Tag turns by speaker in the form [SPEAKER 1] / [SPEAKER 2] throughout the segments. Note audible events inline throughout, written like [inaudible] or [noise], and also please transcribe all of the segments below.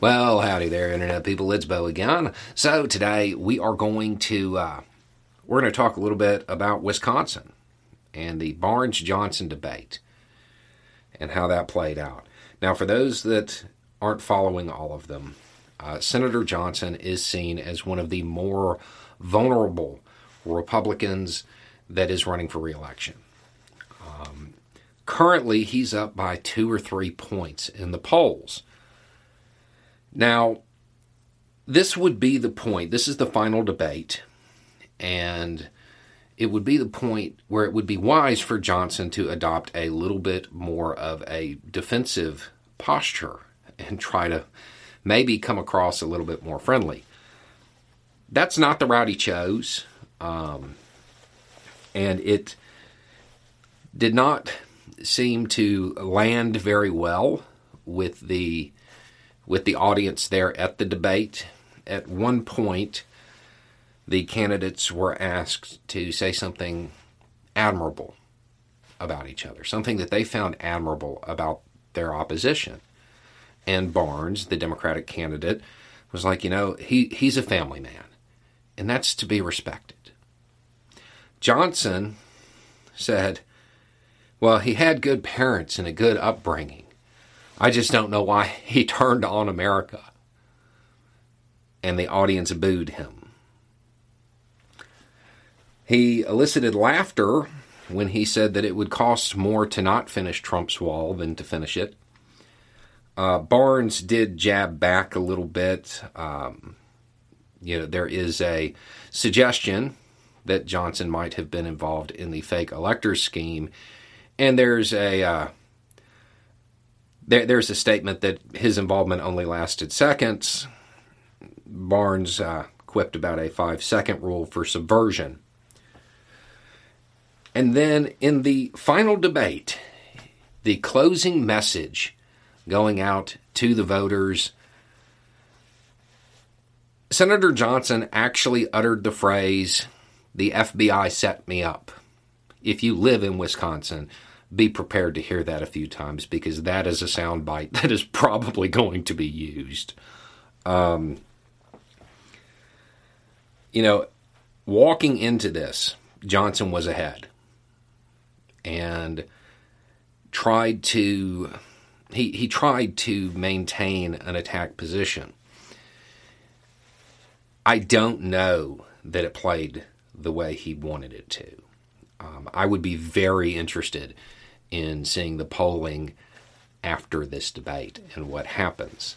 [SPEAKER 1] Well, howdy there, internet people. It's Bo again. So today we are going to uh, we're going to talk a little bit about Wisconsin and the Barnes Johnson debate and how that played out. Now, for those that aren't following all of them, uh, Senator Johnson is seen as one of the more vulnerable Republicans that is running for reelection. Um, currently, he's up by two or three points in the polls. Now, this would be the point. This is the final debate, and it would be the point where it would be wise for Johnson to adopt a little bit more of a defensive posture and try to maybe come across a little bit more friendly. That's not the route he chose, um, and it did not seem to land very well with the with the audience there at the debate. At one point, the candidates were asked to say something admirable about each other, something that they found admirable about their opposition. And Barnes, the Democratic candidate, was like, you know, he, he's a family man, and that's to be respected. Johnson said, well, he had good parents and a good upbringing. I just don't know why [laughs] he turned on America. And the audience booed him. He elicited laughter when he said that it would cost more to not finish Trump's wall than to finish it. Uh, Barnes did jab back a little bit. Um, you know, there is a suggestion that Johnson might have been involved in the fake electors scheme, and there's a uh, there, there's a statement that his involvement only lasted seconds. Barnes uh, quipped about a five second rule for subversion. And then in the final debate, the closing message going out to the voters, Senator Johnson actually uttered the phrase, The FBI set me up. If you live in Wisconsin, be prepared to hear that a few times because that is a soundbite [laughs] that is probably going to be used. Um, you know, walking into this, Johnson was ahead and tried to he he tried to maintain an attack position. I don't know that it played the way he wanted it to. Um, I would be very interested in seeing the polling after this debate and what happens.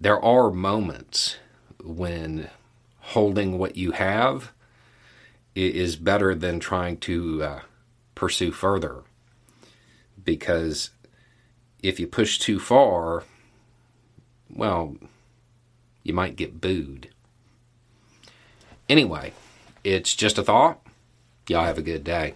[SPEAKER 1] there are moments when holding what you have is better than trying to uh, pursue further. Because if you push too far, well, you might get booed. Anyway, it's just a thought. Y'all have a good day.